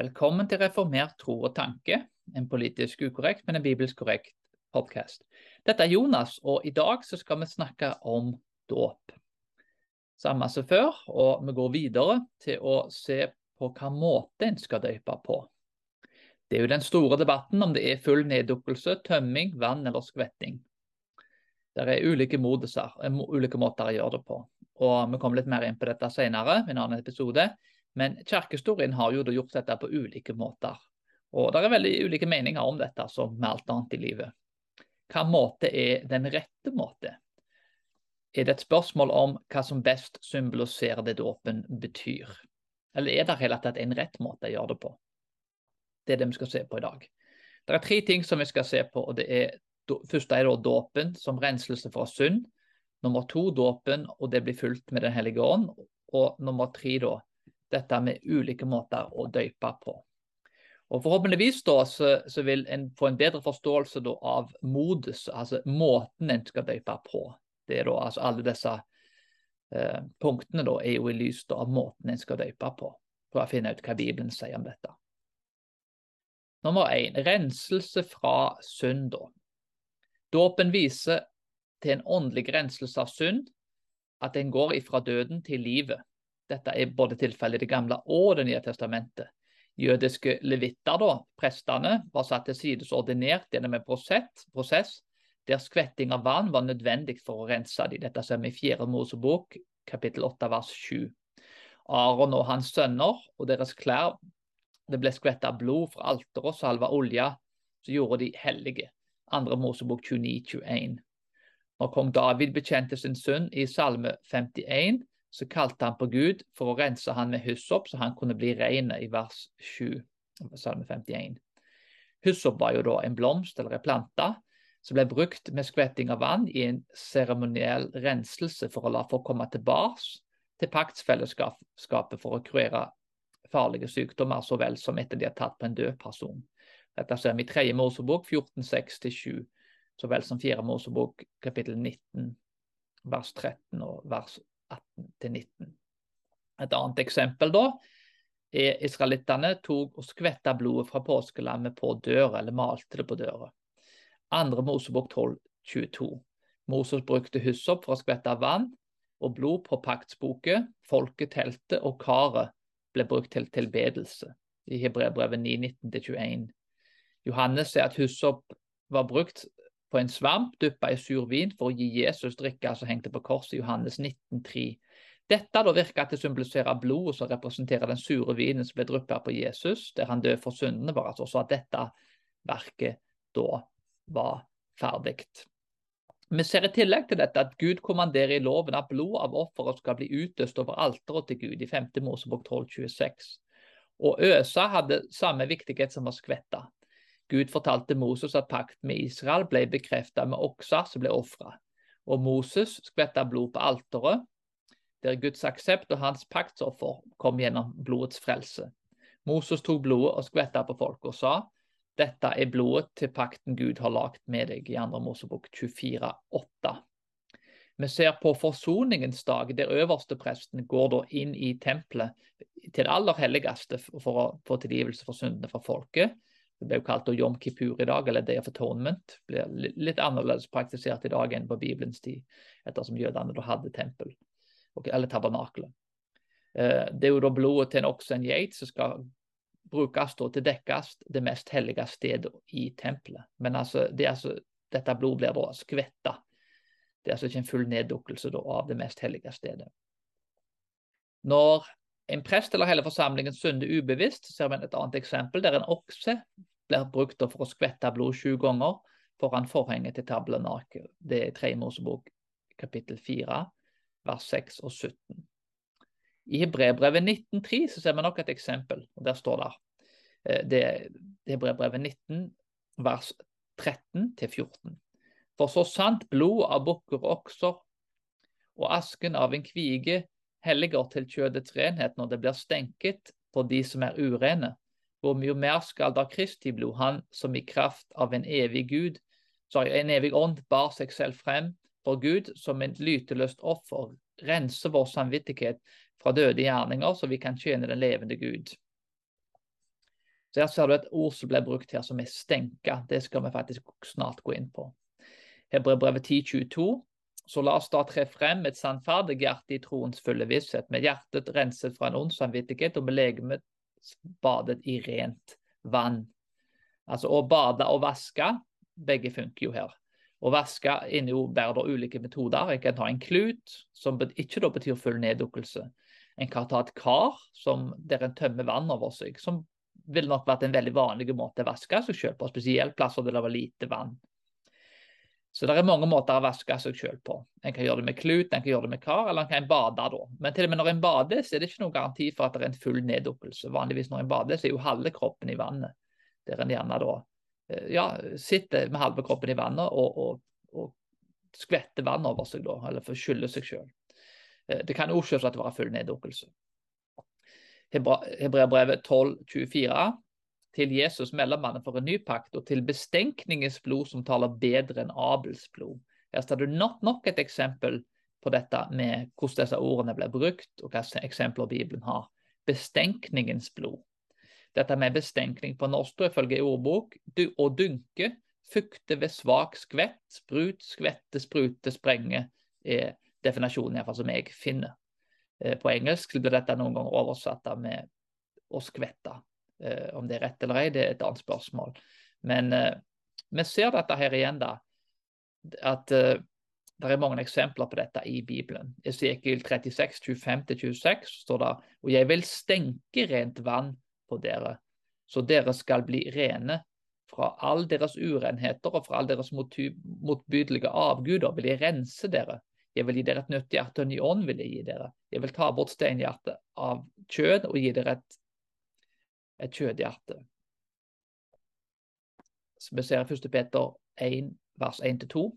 Velkommen til Reformert tro og tanke, en politisk ukorrekt, men en bibelsk korrekt podkast. Dette er Jonas, og i dag så skal vi snakke om dåp. Samme som før, og vi går videre til å se på hva måte en skal døpe på. Det er jo den store debatten om det er full neddukkelse, tømming, vann eller skvetting. Det er ulike, modeser, eh, ulike måter å gjøre det på. Og Vi kommer litt mer inn på dette senere, i en annen episode. Men kirkehistorien har jo gjort dette på ulike måter. Og det er veldig ulike meninger om dette, som med alt annet i livet. Hva måte er den rette måte? Er det et spørsmål om hva som best symboliserer det dåpen betyr? Eller er det hele tatt en rett måte å gjøre det på? Det er det vi skal se på i dag. Det er tre ting som vi skal se på. og det er Første er da dåpen som renselse fra synd. Nummer to dåpen, og det blir fulgt med Den hellige ånd. Og nummer tre da dette med ulike måter å døype på. Og Forhåpentligvis da, så, så vil en få en bedre forståelse da, av modus, altså måten en skal døype på. Det er da, altså Alle disse eh, punktene da, er jo i lys av måten en skal døype på. For å finne ut hva Bibelen sier om dette. Nummer én renselse fra synd. da. Dåpen viser til en åndelig renselse av synd, at en går ifra døden til livet. Dette er både tilfellet i Det gamle og Det nye testamentet. Jødiske levitter, da, prestene, var satt til side og ordinert gjennom en prosess, prosess der skvetting av vann var nødvendig for å rense dem. Dette ser vi i 4. Mosebok, kapittel 8, vers 7. Aron og hans sønner og deres klær det ble skvetta blod fra alteret og salva olje, så gjorde de hellige. 2. Mosebok 29, 21. Når kong David bekjente sin synd i Salme 51, så kalte han på Gud for å rense han med hyssop, så han kunne bli ren, i vers 7, salme 51. Hyssop var jo da en blomst eller en plante som ble brukt med skvetting av vann i en seremoniell renselse for å la folk komme tilbake til paktsfellesskapet for å kurere farlige sykdommer, så vel som etter de har tatt på en død person. Dette ser vi i 3. Mosebok 14.6-7, så vel som 4. Mosebok kapittel 19, vers 13 og vers 18-19. Et annet eksempel da er israelittene tok og skvetta blodet fra påskelammet på døra, eller malte det på døra. Andre Mosebok 12, 22. Moses brukte hyssop for å skvette vann og blod på paktsboket, folketeltet og karet ble brukt til tilbedelse i Hebrevbrevet 9, 19-21. Johannes sier at hyssop var brukt på en svamp dyppa i sur vin for å gi Jesus drikke som hengte på korset i Johannes 19,3. Dette da virka til å symbolisere blodet som representerer den sure vinen som ble dryppa på Jesus, der han døde for syndene våre. Altså at dette verket da var ferdig. Vi ser i tillegg til dette at Gud kommanderer i loven at blod av offeret skal bli utøst over alteret til Gud i 5. Mosebok 12,26. Og øsa hadde samme viktighet som å skvette. Gud fortalte Moses at pakt med Israel ble bekreftet med okser som ble ofra. Og Moses skvetta blod på alteret, der Guds aksept og hans paktsoffer kom gjennom blodets frelse. Moses tok blodet og skvetta på folk og sa, dette er blodet til pakten Gud har lagt med deg, i 2. Mosebok 24,8. Vi ser på forsoningens dag, der øverstepresten går da inn i tempelet til det aller helligste for å få tilgivelse for syndene fra folket. Det ble jo kalt Jom Kippur i dag, eller Day of Atonement. blir litt annerledes praktisert i dag enn på Bibelens tid, ettersom jødene da hadde tempel, eller tabernakelet. Eh, det er jo da blodet til en okse en geit som skal brukes da til dekkes det mest hellige stedet i tempelet. Men altså, det altså, dette blodet blir da skvetta. Det er altså ikke en full neddukkelse da, av det mest hellige stedet. Når en prest eller hele forsamlingen synder ubevisst, ser vi et annet eksempel der en okse blir brukt for å skvette blod sju ganger foran forhenget til tabernakel. Det er 3. Mosebok kapittel 4, vers 6 og 17. I Hebrebrevet 19,3 så ser vi nok et eksempel. og Der står det eh, det er Hebrebrevet 19, vers 13 14. For så sant blod av bukker og okser og asken av en kvige helliger til kjødets renhet når det blir stenket på de som er urene, hvor mye mer skal da Kristi blod, han som i kraft av en evig Gud, sorry, en evig ånd bar seg selv frem for Gud som en lyteløst offer, rense vår samvittighet fra døde gjerninger, så vi kan tjene den levende Gud. Så Her ser du et ord som ble brukt her, som er stenka. Det skal vi faktisk snart gå inn på. Hebrevet 10.22. Så la oss da tre frem et sannferdig hjerte i troens fulle visshet, med hjertet renset fra en ond samvittighet og med legemet badet i rent vann. Altså å bade og vaske, begge funker jo her. Å vaske innebærer da ulike metoder. En kan ta en klut, som ikke da betyr full neddukkelse. En kan ta et kar som, der en tømmer vann over seg, som ville nok vært en veldig vanlig måte å vaske seg selv på, spesielt plasser der det var lite vann. Så det er mange måter å vaske seg selv på. En kan gjøre det med klut, en kan gjøre det med kar, eller en kan bade da. Men til og med når en bader, så er det ikke noen garanti for at det er en full neddukkelse. Vanligvis når en bader, så er jo halve kroppen i vannet. Der en gjerne da Eh, ja, sitter med halve kroppen i vannet og, og, og skvetter vann over seg, da, eller forskyller seg sjøl. Eh, det kan også selvsagt være full neddukkelse. Hebreabrevet 12,24 til Jesus mellommannen for en ny pakt, og til bestenkningens blod som taler bedre enn Abels blod. Her står det nok, et eksempel på dette med hvordan disse ordene ble brukt, og hvilke eksempler Bibelen har. Bestenkningens blod. Dette med bestenkning på norsk ifølge ordbok. Å dynke, fukte ved svak skvett, sprut, skvette, sprute, sprenge er definasjonen iallfall som jeg finner. Eh, på engelsk blir dette noen ganger oversatt med å skvette. Eh, om det er rett eller ei, det er et annet spørsmål. Men eh, vi ser dette her igjen, da. At det er mange eksempler på dette i Bibelen. Esekiel 36, 25-26 står det og jeg vil stenke rent vann på dere, så dere skal bli rene. Fra all deres urenheter og fra all deres motbydelige avguder vil jeg rense dere. Jeg vil gi dere et nytt hjerte, og en ny ånd vil jeg gi dere. Jeg vil ta bort steinhjertet av kjød og gi dere et, et kjødhjerte. Så vi ser i 1. Peter 1, vers 1-2.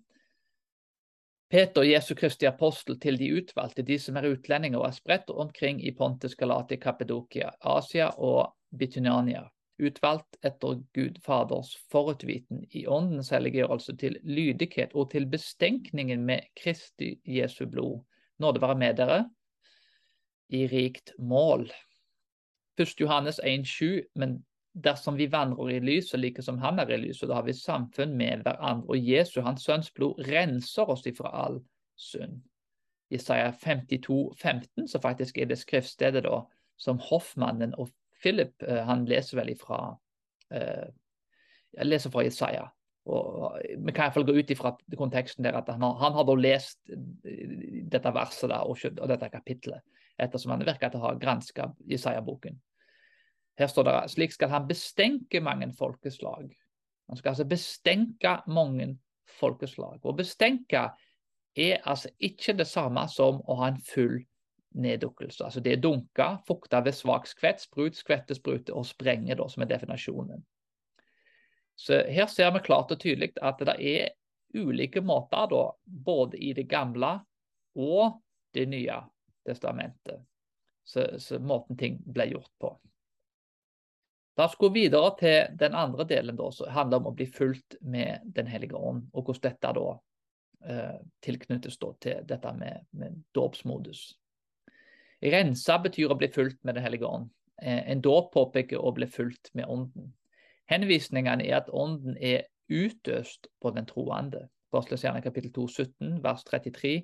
Peter, Jesu Kristi apostel til de utvalgte, de som er utlendinger og er spredt omkring i Pontus, Galatia, Kappedokia, Asia og Bitunania, utvalgt etter Gud Faders forutviten i åndens helliggjørelse til lydighet og til bestenkningen med Kristi Jesu blod. Nåde være med dere i rikt mål. 1. Johannes 1,7, men dersom vi vandrer i lyset like som han er i lyset, da har vi samfunn med hverandre. Og Jesu, hans sønns blod, renser oss ifra all synd. Isaiah 52, 15, så faktisk er det skriftstedet da, som hoffmannen og Philip eh, han leser vel ifra eh, Jeg leser fra Isaiah. Og Vi kan iallfall gå ut ifra konteksten der at han, han har da lest eh, dette verset der, og, og dette kapitlet, ettersom han virker til å ha granska Jesaja-boken. Her står det slik skal han bestenke mange folkeslag. Han skal altså bestenke mange folkeslag. Å bestenke er altså ikke det samme som å ha en full neddukkelse. Altså det er dunka, fukta ved svak skvett, sprut, skvette, sprute og sprenge, da, som er definasjonen. Så her ser vi klart og tydelig at det er ulike måter, da, både i det gamle og det nye testamentet, så, så måten ting ble gjort på. Da skal vi videre til den andre delen, da, som handler om å bli fulgt med Den hellige ånd, og hvordan dette da eh, tilknyttes da, til dette med, med dåpsmodus. Rensa betyr å bli fulgt med Den hellige ånd. Eh, en dåp påpeker å bli fulgt med ånden. Henvisningene er at ånden er utøst på den troende. Apostelskjernen kapittel 2, 17, vers 33,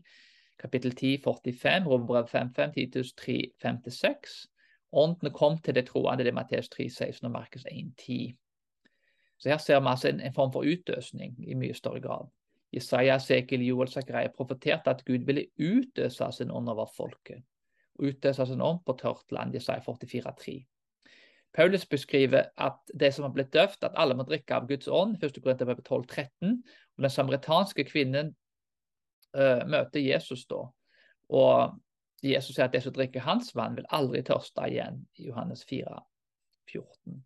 kapittel 10, 45, Romerbrev 5, 5, Titus 3, 5-6. Ånden kom til det troende, det er Matteus 3, 16 og Markus 1, 10. Så her ser vi altså en, en form for utøsning i mye større grad. Jesaja, Sekel, Joel, Zakaria profeterte at Gud ville utøse sin ånd over folket Utøse sin ånd på tørt land, Jesaja 44, 3. Paulus beskriver at det som har blitt døft, at alle må drikke av Guds ånd, 1. Korinterbrev 12,13. Og den samaritanske kvinnen uh, møter Jesus da. Og Jesus sier at det som drikker hans vann, vil aldri tørste igjen, i Johannes 4, 14.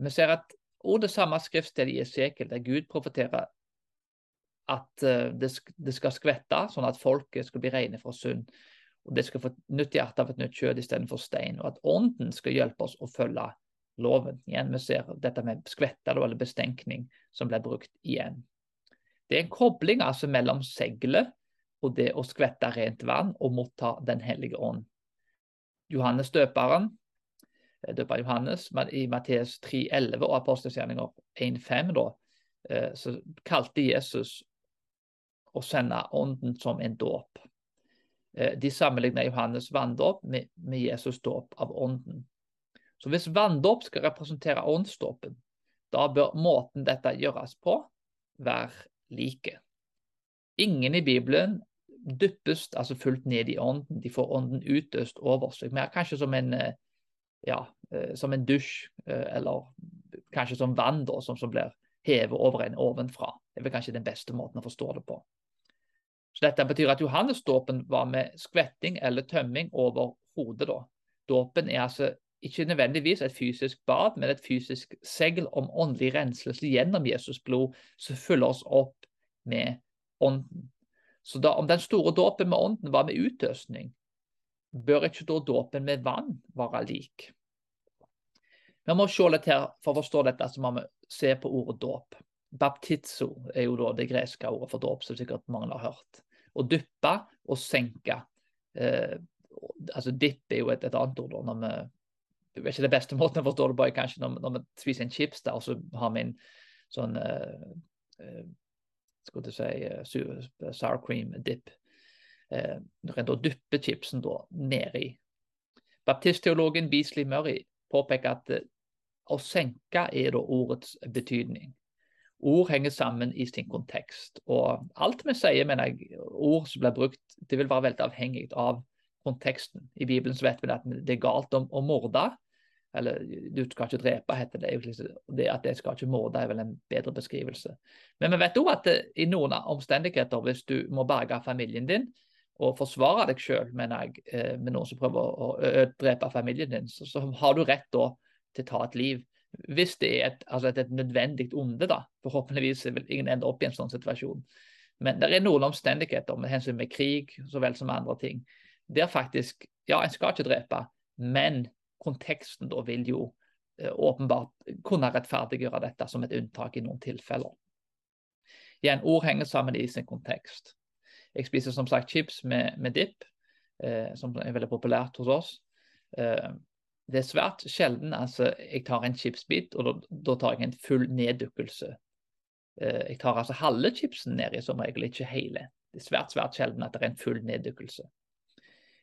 Vi ser at og det samme skriftstedet i Esekel, der Gud profeterer at uh, det, skal skvette, sånn at folket skal bli rene fra synd og det skal få et nytt hjerte av et nytt kjød istedenfor stein. Og at ånden skal hjelpe oss å følge loven. Igjen, Vi ser dette med skvette eller bestenkning som blir brukt igjen. Det er en kobling altså mellom seglet og det å skvette rent vann og motta Den hellige ånd. Johannes døperen døper Johannes. I Matteus 3,11 og apostelskjerninger 1,5 da, eh, så kalte Jesus å sende ånden som en dåp. Eh, de sammenligner Johannes vanndåp med, med Jesus dåp av ånden. Så hvis vanndåp skal representere åndsdåpen, da bør måten dette gjøres på, være like. Ingen i Bibelen dyppes altså fullt ned i ånden. De får ånden utøst over seg. Mer kanskje som en, eh, ja, eh, som en dusj, eh, eller kanskje som vann da, som, som blir hevet over en ovenfra. Det er vel kanskje den beste måten å forstå det på. Så Dette betyr at Johannesdåpen var med skvetting eller tømming over hodet. da. Dåpen er altså ikke nødvendigvis et fysisk bad, men et fysisk segl om åndelig renselse gjennom Jesus blod, som fyller oss opp med ånden. Så da, om den store dåpen med ånden var med utøsning, bør ikke da dåpen med vann være lik? Vi må se litt her, For å forstå dette så må vi se på ordet dåp. Baptizo er jo da det greske ordet for dåp, som sikkert mange har hørt. Å dyppe og senke. Eh, altså Dipp er jo et, et annet ord. når vi det er ikke det beste måten å forstå det på, kanskje når, når vi spiser en chips der, og så har vi en sånn uh, skulle si, uh, sour cream dip. Når en da dypper chipsen da nedi. Baptistteologen Beasley Murray påpeker at å senke er da ordets betydning. Ord henger sammen i sin kontekst. Og alt vi sier, mener jeg, ord som blir brukt, det vil være veldig avhengig av konteksten. I Bibelen så vet vi at det er galt om å morde. Eller du skal ikke drepe, heter det. Liksom, det at jeg skal ikke morde er vel en bedre beskrivelse. Men vi vet òg at i noen omstendigheter, hvis du må berge familien din og forsvare deg sjøl, eh, med noen som prøver å drepe familien din, så, så, har du rett da til å ta et liv. Hvis det er et, altså et, et nødvendig onde, da. Forhåpentligvis vil ingen ende opp i en sånn situasjon. Men det er noen omstendigheter med hensyn med krig så vel som andre ting der faktisk Ja, en skal ikke drepe, men konteksten da vil jo eh, åpenbart kunne rettferdiggjøre dette som et unntak i noen tilfeller. Igjen, ord henger sammen i sin kontekst. Jeg spiser som sagt chips med, med dipp, eh, som er veldig populært hos oss. Eh, det er svært sjelden altså, jeg tar en chipsbit, og da, tar jeg en full neddukkelse. Eh, jeg tar altså halve chipsen nedi, som regel, ikke hele. Det er svært svært sjelden at det er en full neddukkelse.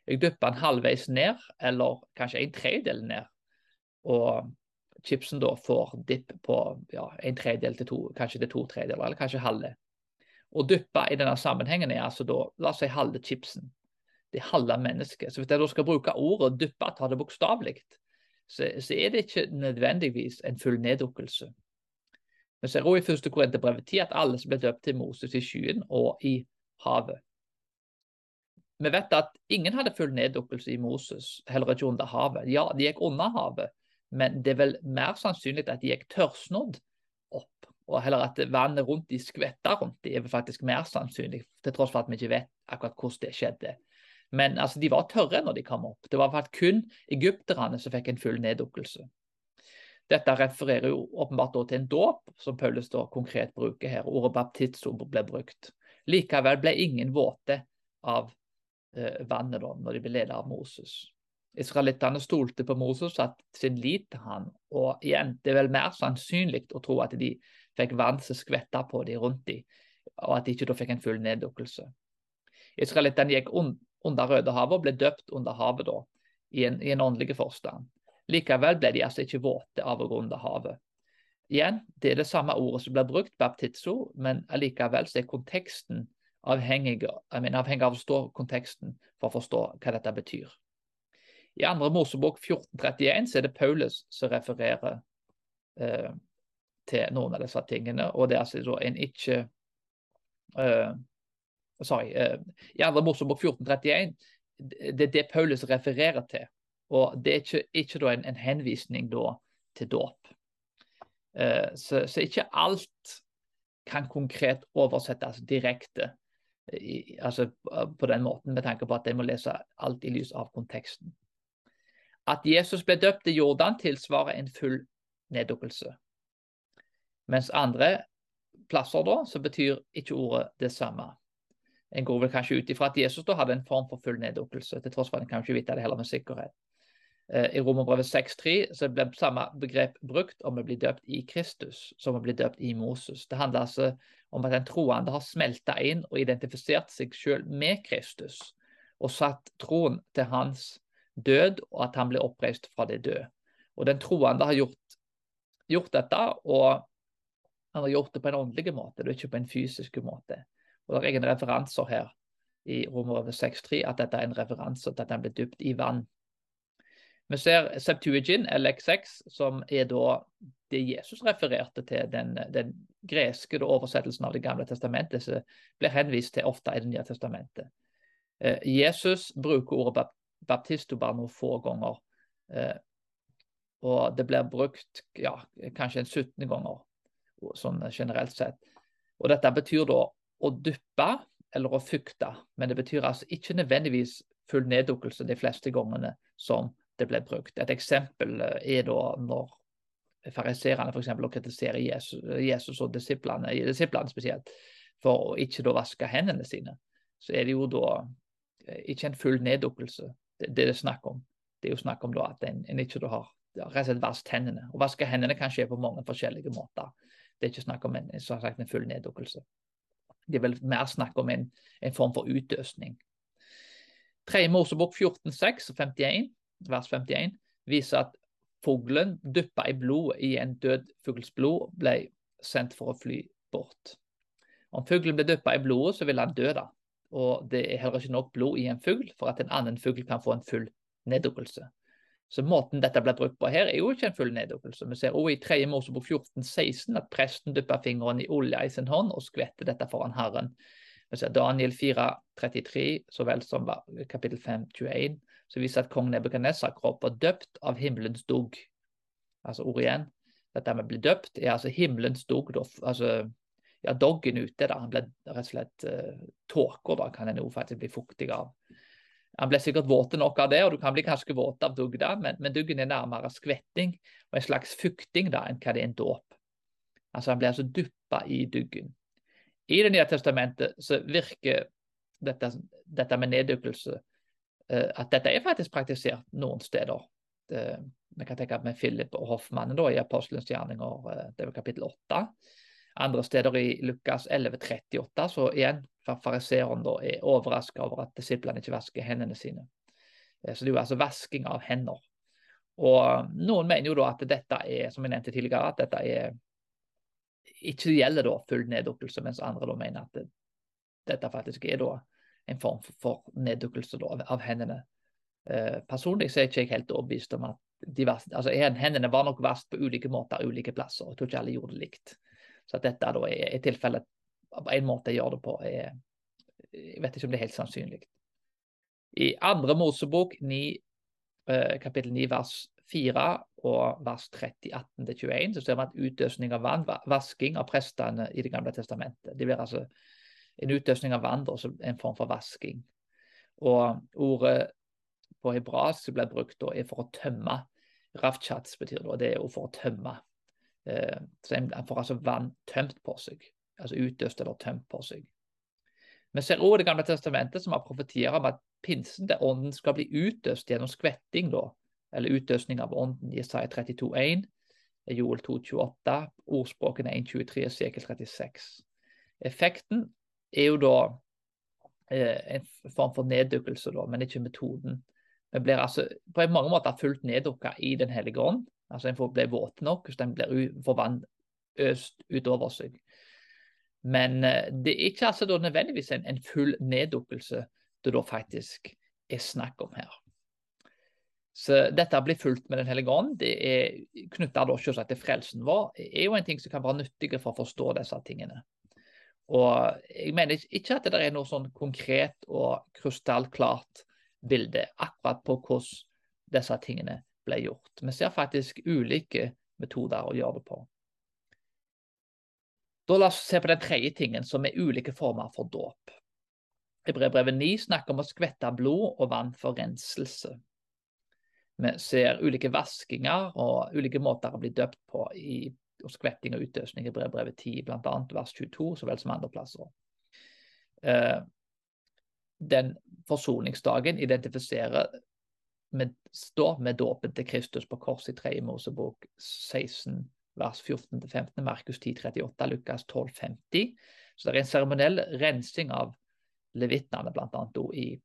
Jeg dypper den halvveis ned, eller kanskje en tredjedel ned. Og chipsen da får dipp på ja, en tredjedel til to, kanskje til to tredjedeler, eller kanskje halve. Å dyppe i denne sammenhengen er altså da, la oss si halve chipsen. Det er halve mennesket. Så hvis jeg da skal bruke ordet dyppe, ta det bokstavelig, så, så, er det ikke nødvendigvis en full neddukkelse. Vi ser også i første Korinterbrev 10 at alle som ble døpt til Moses i skyen og i havet. Vi vet at ingen hadde full neddukkelse i Moses, heller ikke under havet. Ja, de gikk under havet, men det er vel mer sannsynlig at de gikk tørrsnodd opp. Og heller at vannet rundt de skvetta rundt de er vel faktisk mer sannsynlig, til tross for at vi ikke vet akkurat hvordan det skjedde. Men altså, de var tørre når de kom opp. Det var faktisk kun egypterne som fikk en full neddukkelse. Dette refererer jo åpenbart til en dåp, som Paulus da konkret bruker her. Ordet baptizo ble brukt. Likevel ble ingen våte av vannet da, når de ble ledet av Moses. Israelittene stolte på Moses, satte sin lit til han. Og igjen, det er vel mer sannsynlig å tro at de fikk vann som skvetta på de rundt dem, og at de ikke da fikk en full neddukkelse. Israelittene gikk under Rødehavet og ble døpt under havet da, i en, i en åndelig forstand. Likevel ble de altså ikke våte av å gå under havet. Igjen, det er det samme ordet som blir brukt, baptizo, men allikevel så er konteksten avhengig, mener, avhengig av å forstå konteksten for å forstå hva dette betyr. I andre Mosebok 1431 så er det Paulus som refererer eh, til noen av disse tingene. og det er altså en ikke eh, Sorry. Eh, I andre Mosebok 1431 det er det Paulus refererer til. Og det er ikke, ikke en, en, henvisning da, til dåp. Uh, så, så, ikke alt kan konkret oversettes direkte i, altså, på den måten, med tanke på at en må lese alt i lys av konteksten. At Jesus ble døpt i Jordan, tilsvarer en full neddukkelse. Mens andre plasser da, så betyr ikke ordet det samme. En går vel kanskje ut ifra at Jesus da hadde en form for full neddukkelse, til tross for at en kan ikke vite det heller med sikkerhet. Eh, I Romerbrevet 6,3 så ble samme begrep brukt om å bli døpt i Kristus som å bli døpt i Moses. Det handler altså om at den troende har smelta inn og identifisert seg selv med Kristus, og satt troen til hans død, og at han ble oppreist fra det døde. Og den troende har gjort, gjort dette, og han har gjort det på en åndelig måte, er ikke på en fysisk måte. Og Det er ingen referanser her i Romerbrevet 6,3 at dette er en referanse til at han ble dypt i vann. Vi ser Septuagin, LX6, som er da det Jesus refererte til, den, den greske oversettelsen av Det gamle testamentet, som blir henvist til ofte i Det nye testamentet. Eh, Jesus bruker ordet baptisto bare noen få ganger. Eh, og det blir brukt ja, kanskje en 17 ganger, sånn generelt sett. Og dette betyr da å dyppe eller å fukte, men det betyr altså ikke nødvendigvis full neddukkelse de fleste gangene som det ble brukt. Et eksempel eh, er da når fariserene f.eks. kritiserer Jesus, Jesus og disiplene, disiplene spesielt, for å ikke da vaske hendene sine. Så er det jo da eh, ikke en full neddukkelse det, det er snakk om. Det er jo snakk om da at en, en ikke da har rett og slett vasket hendene. Å vaske hendene kan skje på mange forskjellige måter. Det er ikke snakk om en, sagt, en full neddukkelse. Det er vel mer snakk om en, en form for utøsning. 3. Mosebok 14,6 og 51 vers 51, viser at fuglen dyppa i blod i en død fugls blod, ble sendt for å fly bort. Om fuglen ble dyppa i blodet, så vil han dø da. Og det er heller ikke nok blod i en fugl for at en annen fugl kan få en full neddukkelse. Så måten dette ble brukt på her, er jo ikke en full neddukkelse. Vi ser også i 3. Mosebok 14, 16 at presten dyppa fingeren i olje i sin hånd og skvetter dette foran Herren. Vi ser Daniel 4, 33, så vel som kapittel 5, 21 som viser at kong Nebukadnesar kropp var døpt av himmelens dugg. Altså ord igjen. Dette med å bli døpt er altså himmelens dugg. Altså, ja, doggen ute. da, Han ble rett og slett uh, tåka, da, kan en faktisk bli fuktig av. Han ble sikkert våt nok av det, og du kan bli ganske våt av dugg, da, men, men duggen er nærmere skvetting og en slags fukting da, enn hva det er en dåp. Altså Han ble altså duppa i duggen. I Det nye testamentet så virker dette, dette med neddykkelse Eh, at dette er faktisk praktisert noen steder. Vi kan tenke med Philip og hoffmannen da, i Apostelens gjerninger, eh, det er kapittel 8. Andre steder i Lukas 11,38 så igjen fariseeren er overraska over at disiplene ikke vasker hendene sine. Eh, så det er jo altså vasking av hender. Og Noen mener jo da at dette er som jeg nevnte tidligere, at dette er ikke gjelder da full neddukkelse, mens andre da mener at det, dette faktisk er da en form for neddukkelse av hendene. Eh, personlig så er ikke jeg helt overbevist om at var, altså, hendene var nok verst på ulike måter ulike plasser. Jeg tror ikke alle gjorde det likt. Så at dette da er er tilfellet på en måte jeg gjør det på, er, jeg vet ikke om det er helt sannsynlig. I andre Mosebok 9, eh, kapittel 9 vers 4 og vers 30, 18-21 så ser vi at utøsning av vann, vasking av prestene i Det gamle testamentet. Det blir altså en utøsning av vann, altså en form for vasking. Og ordet på hebraisk som ble brukt da, er for å tømme. Rafchats betyr og det er jo for å tømme. Eh, så En får altså vann tømt på seg, altså utøst eller tømt på seg. Vi ser også Det gamle testamentet som har profetier om at pinsen, der ånden skal bli utøst gjennom skvetting, da, eller utøsning av ånden, Jesaja 32,1, Joel 2,28, ordspråkene 1,23 og Sekel 36. Effekten er jo da eh, en form for neddukkelse, da, men ikke metoden. Vi blir altså på mange måter fullt neddukka i Den hellige ånd. Altså En får bli våt nok hvis den blir for vann øst utover seg. Men eh, det er ikke altså da nødvendigvis en, en full neddukkelse det da faktisk er snakk om her. Så dette blir fulgt med Den hellige ånd. Det er knytta til frelsen vår. Det er jo en ting som kan være nyttig for å forstå disse tingene. Og jeg mener ikke at det er noe sånn konkret og krystallklart bilde akkurat på hvordan disse tingene ble gjort. Vi ser faktisk ulike metoder å gjøre det på. Da La oss se på den tredje tingen, som er ulike former for dåp. I brevbrevet 9 snakker om å skvette blod og vann for renselse. Vi ser ulike vaskinger og ulike måter å bli døpt på i og skvetting og utøsning i brevbrevet 10, bl.a. vers 22, så vel som andre plasser. Eh, den forsoningsdagen identifiserer med, står med dåpen til Kristus på korset i 3. Mosebok 16, vers 14-15, Markus 10, 38, Lukas 12, 50. Så det er en seremoniell rensing av levitnene, bl.a.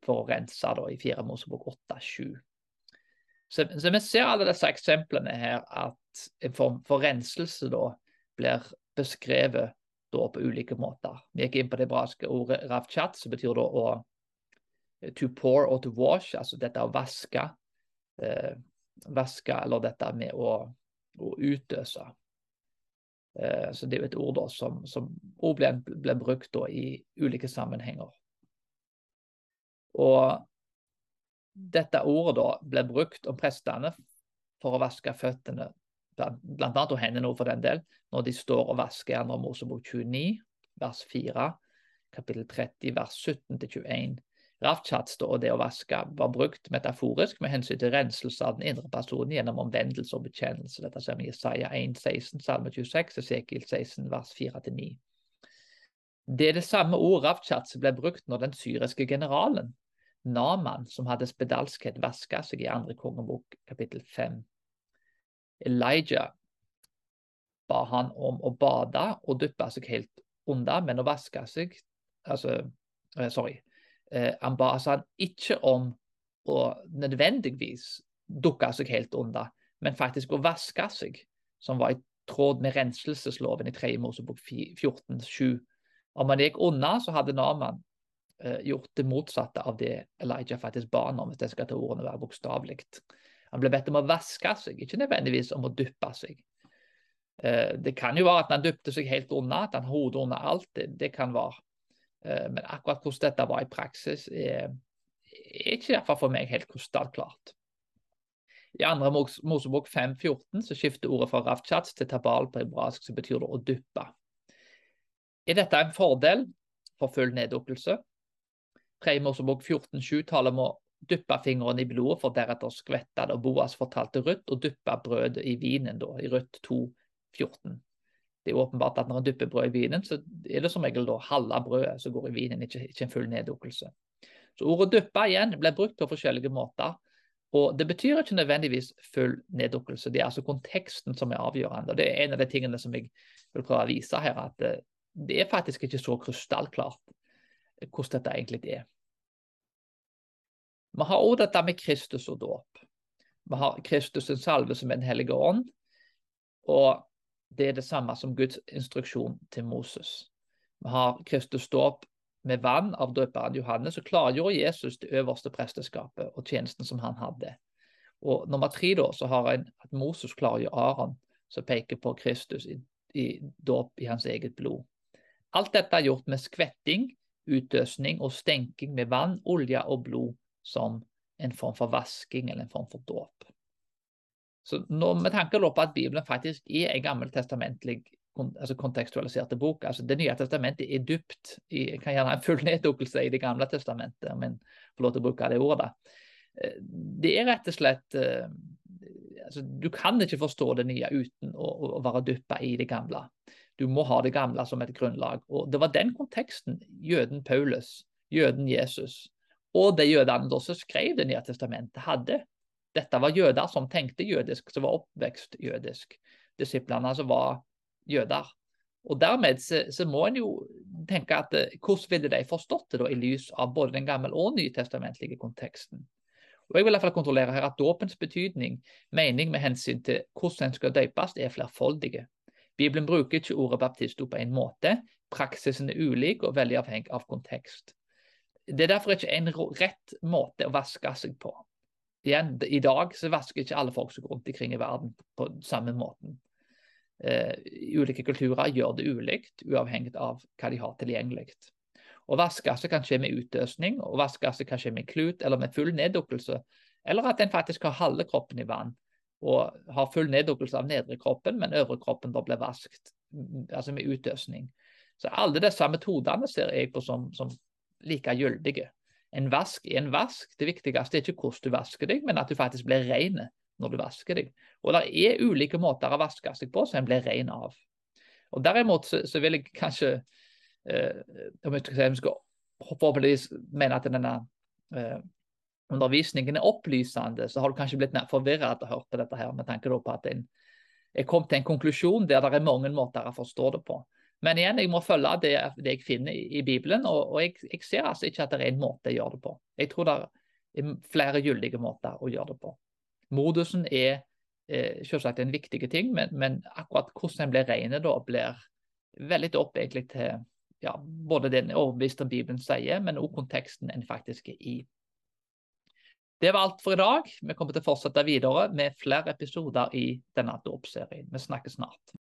for å rense da, i 4. Mosebok 8, 7. Så, så, vi ser alle disse eksemplene her at en form for renselse da blir beskrevet da på ulike måter. Vi gikk inn på det hebraiske ordet rafchat, som betyr da å to pour og to wash, altså dette å vaske. Eh, vaske, eller dette med å, å utøse. Eh, så det er jo et ord da som, som ble, ble brukt da i ulike sammenhenger. Og dette ordet da ble brukt om prestene for å vaske føttene, annet og hendene for den del, når de står og vasker i 2. Mosebok 29, vers 4, kapittel 30, vers 17-21. Rafchats og det å vaske var brukt metaforisk med hensyn til renselse av den indre personen gjennom omvendelse og bekjennelse. Dette ser vi i Isaiah 1, 16, Salme 26, Esekiel 16, vers 4-9. Det er det samme ordet Rafchats ble brukt når den syriske generalen Naman, som hadde spedalskhet, vaska seg i andre kongebok kapittel fem. Elijah ba han om å bade og dyppe seg helt unna, men å vaske seg altså, uh, Sorry. Uh, han ba altså han ikke om å nødvendigvis dukke seg helt unna, men faktisk å vaske seg, som var i tråd med renselsesloven i 3. Mosebok 14.7. Om han gikk unna, så hadde Naman Eh, gjort det motsatte av det Elijah faktisk ba om, hvis jeg skal ta ordene være bokstavelig. Han ble bedt om å vaske seg, ikke nødvendigvis om å dyppe seg. Eh, det kan jo være at han dypte seg helt unna, at han hodet under alt. Det, det, kan være. Eh, men akkurat hvordan dette var i praksis, er, er ikke i for meg helt krystallklart. I andre Mosebok 5.14 så skifter ordet fra ravchats til tabal på hebraisk, som betyr det å dyppe. Er dette en fordel for full neddukkelse? 3. Mosebok 14,7 taler om å dyppe fingeren i blodet for deretter å skvette det. og Boas fortalte Ruth å dyppe brødet i vinen da, i Ruth 2,14. Det er åpenbart at når en dypper brød i vinen, så er det som regel da halve brødet som går i vinen, ikke, ikke en full neddukkelse. Så Ordet dyppe igjen ble brukt på forskjellige måter. og Det betyr ikke nødvendigvis full neddukkelse, det er altså konteksten som er avgjørende. og Det er en av de tingene som jeg vil prøve å vise her, at eh, det er faktisk ikke så krystallklart hvordan dette egentlig er. Vi har også dette med Kristus og dåp. Vi har Kristus' en salve som Den hellige ånd, og det er det samme som Guds instruksjon til Moses. Vi har Kristus dåp med vann av døperen Johannes, og klargjorde Jesus det øverste presteskapet og tjenesten som han hadde. Og Nummer tre da, så har en at Moses klargjør Aron, som peker på Kristus i, i dåp i hans eget blod. Alt dette er gjort med skvetting utøsning og stenking med vann, olje og blod som en form for vasking eller en form for dåp. Så når, Med tanke på at Bibelen faktisk er en gammeltestamentlig altså kontekstualiserte bok. altså Det nye testamentet er dypt. I, kan gjerne ha en full neddukkelse i Det gamle testamentet, men får lov til å bruke det ordet. Eh, det er rett og slett eh, altså, Du kan ikke forstå det nye uten å, å være dyppa i det gamle. Du må ha det gamle som et grunnlag. Og Det var den konteksten jøden Paulus, jøden Jesus og de jødene som skrev Det nye testamentet, hadde. Dette var jøder som tenkte jødisk, som var oppvekst jødisk. Disiplene som var jøder. Og Dermed så, så må en jo tenke at eh, hvordan ville de forstått det da, i lys av både den gamle og nytestamentlige konteksten. Og Jeg vil i hvert fall kontrollere her at dåpens betydning, mening med hensyn til hvordan en skal døpes, er flerfoldige. Bibelen bruker ikke ordet baptisto på en måte. Praksisen er ulik og veldig avhengig av kontekst. Det er derfor ikke en rett måte å vaske seg på. Igjen, I dag så vasker ikke alle folk som rundt omkring i verden på samme måten. Uh, ulike kulturer gjør det ulikt, uavhengig av hva de har tilgjengelig. Å vaske seg kan skje med utøsning, og vaske seg kan skje med klut eller med full neddukkelse, eller at en faktisk har halve kroppen i vann og har full neddukkelse av nedre kroppen, men øvre kroppen da blir vasket, altså med utøsning. Så alle disse metodene ser jeg på som, som like gyldige. En vask er en vask. Det viktigste er ikke hvordan du vasker deg, men at du faktisk blir ren når du vasker deg. Og det er ulike måter å vaske seg på som en blir ren av. Og Derimot så, så vil jeg kanskje eh, om jeg skal, forhåpentligvis mene at denne eh, undervisningen er opplysende, så har du kanskje blitt av å høre på dette her, med tanke på at en er kommet til en konklusjon der det er mange måter å forstå det på. Men igjen, jeg må følge det, det jeg finner i, Bibelen, og, og jeg, jeg, ser altså ikke at det er en måte å gjøre det på. Jeg tror det er flere gyldige måter å gjøre det på. Modusen er eh, selvsagt en viktig ting, men, men akkurat hvordan en blir ren, da, blir veldig opp egentlig til ja, både den overbeviste Bibelen sier, men også konteksten en faktisk er i. Det var alt for i dag. Vi kommer til å fortsette videre med flere episoder i denne dåpsserien. Vi snakkes snart.